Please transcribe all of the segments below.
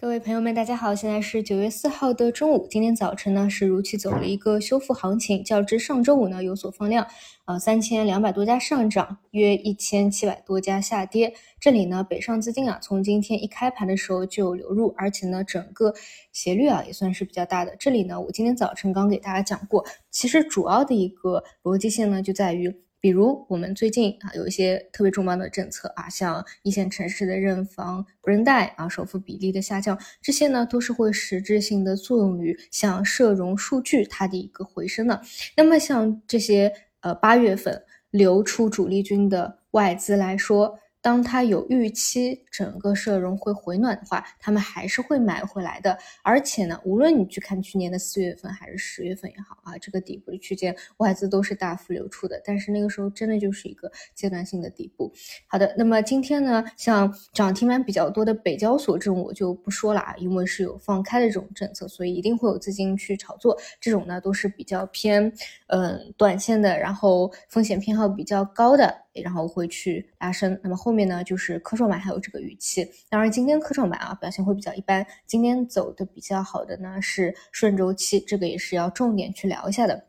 各位朋友们，大家好，现在是九月四号的中午。今天早晨呢，是如期走了一个修复行情，较之上周五呢有所放量，呃，三千两百多家上涨，约一千七百多家下跌。这里呢，北上资金啊，从今天一开盘的时候就有流入，而且呢，整个斜率啊也算是比较大的。这里呢，我今天早晨刚给大家讲过，其实主要的一个逻辑性呢，就在于。比如我们最近啊有一些特别重磅的政策啊，像一线城市的认房不认贷啊，首付比例的下降，这些呢都是会实质性的作用于像社融数据它的一个回升的。那么像这些呃八月份流出主力军的外资来说。当他有预期整个社融会回暖的话，他们还是会买回来的。而且呢，无论你去看去年的四月份还是十月份也好啊，这个底部的区间外资都是大幅流出的。但是那个时候真的就是一个阶段性的底部。好的，那么今天呢，像涨停板比较多的北交所这种我就不说了啊，因为是有放开的这种政策，所以一定会有资金去炒作。这种呢都是比较偏嗯短线的，然后风险偏好比较高的。然后会去拉升，那么后面呢就是科创板还有这个预期。当然今天科创板啊表现会比较一般，今天走的比较好的呢是顺周期，这个也是要重点去聊一下的。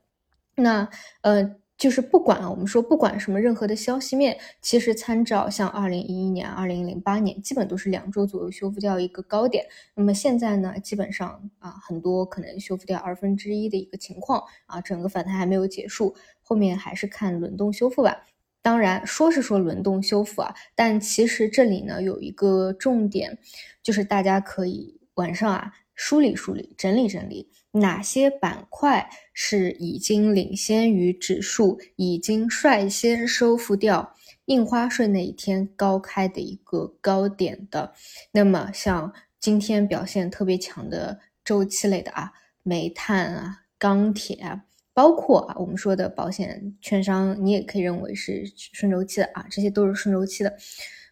那呃就是不管，我们说不管什么任何的消息面，其实参照像二零一一年、二零零八年，基本都是两周左右修复掉一个高点。那么现在呢，基本上啊很多可能修复掉二分之一的一个情况啊，整个反弹还没有结束，后面还是看轮动修复吧。当然说是说轮动修复啊，但其实这里呢有一个重点，就是大家可以晚上啊梳理梳理、整理整理，哪些板块是已经领先于指数，已经率先收复掉印花税那一天高开的一个高点的。那么像今天表现特别强的周期类的啊，煤炭啊、钢铁啊。包括啊，我们说的保险、券商，你也可以认为是顺周期的啊，这些都是顺周期的，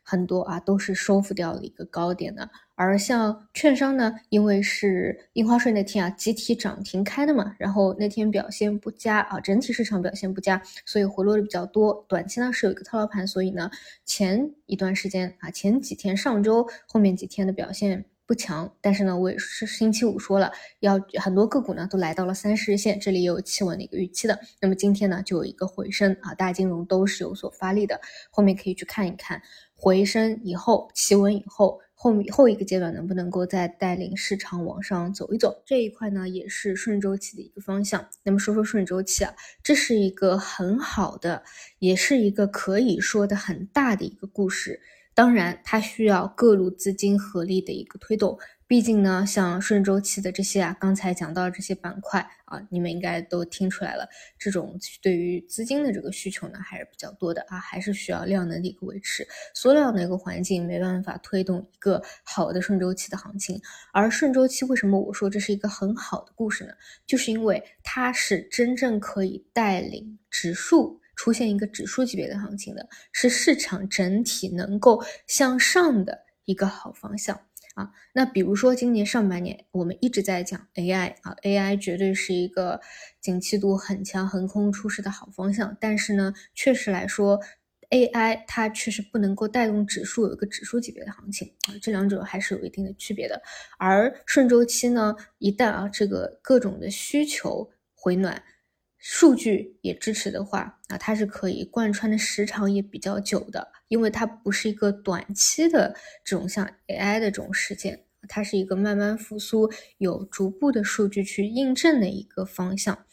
很多啊都是收复掉了一个高点的。而像券商呢，因为是印花税那天啊集体涨停开的嘛，然后那天表现不佳啊，整体市场表现不佳，所以回落的比较多。短期呢是有一个套牢盘，所以呢前一段时间啊，前几天、上周后面几天的表现。不强，但是呢，我也是星期五说了，要很多个股呢都来到了三十日线，这里也有企稳的一个预期的。那么今天呢，就有一个回升啊，大金融都是有所发力的，后面可以去看一看回升以后企稳以后后面后一个阶段能不能够再带领市场往上走一走，这一块呢也是顺周期的一个方向。那么说说顺周期啊，这是一个很好的，也是一个可以说的很大的一个故事。当然，它需要各路资金合力的一个推动。毕竟呢，像顺周期的这些啊，刚才讲到这些板块啊，你们应该都听出来了，这种对于资金的这个需求呢，还是比较多的啊，还是需要量能的一个维持。缩量的一个环境没办法推动一个好的顺周期的行情。而顺周期为什么我说这是一个很好的故事呢？就是因为它是真正可以带领指数。出现一个指数级别的行情的，是市场整体能够向上的一个好方向啊。那比如说今年上半年，我们一直在讲 AI 啊，AI 绝对是一个景气度很强、横空出世的好方向。但是呢，确实来说，AI 它确实不能够带动指数有一个指数级别的行情啊，这两者还是有一定的区别的。而顺周期呢，一旦啊这个各种的需求回暖。数据也支持的话，啊，它是可以贯穿的时长也比较久的，因为它不是一个短期的这种像 AI 的这种事件，它是一个慢慢复苏，有逐步的数据去印证的一个方向。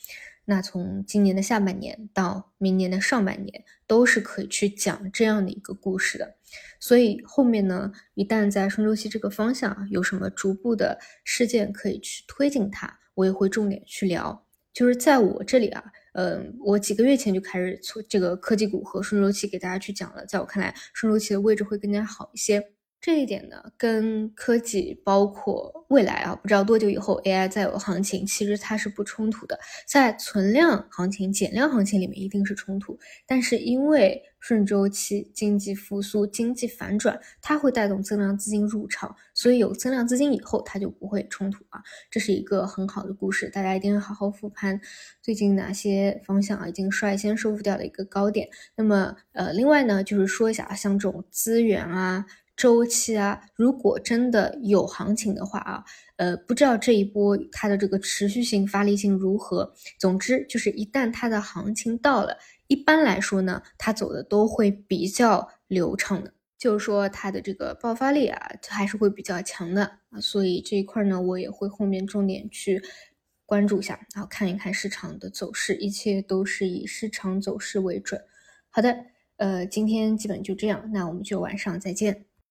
那从今年的下半年到明年的上半年，都是可以去讲这样的一个故事的。所以后面呢，一旦在顺周期这个方向有什么逐步的事件可以去推进它，我也会重点去聊。就是在我这里啊，嗯，我几个月前就开始从这个科技股和顺周期给大家去讲了。在我看来，顺周期的位置会更加好一些。这一点呢，跟科技包括未来啊，不知道多久以后 AI 再有行情，其实它是不冲突的。在存量行情、减量行情里面一定是冲突，但是因为顺周期经济复苏、经济反转，它会带动增量资金入场，所以有增量资金以后，它就不会冲突啊。这是一个很好的故事，大家一定要好好复盘最近哪些方向啊已经率先收复掉了一个高点。那么呃，另外呢，就是说一下啊，像这种资源啊。周期啊，如果真的有行情的话啊，呃，不知道这一波它的这个持续性、发力性如何。总之，就是一旦它的行情到了，一般来说呢，它走的都会比较流畅的，就是说它的这个爆发力啊，还是会比较强的啊。所以这一块呢，我也会后面重点去关注一下，然后看一看市场的走势，一切都是以市场走势为准。好的，呃，今天基本就这样，那我们就晚上再见。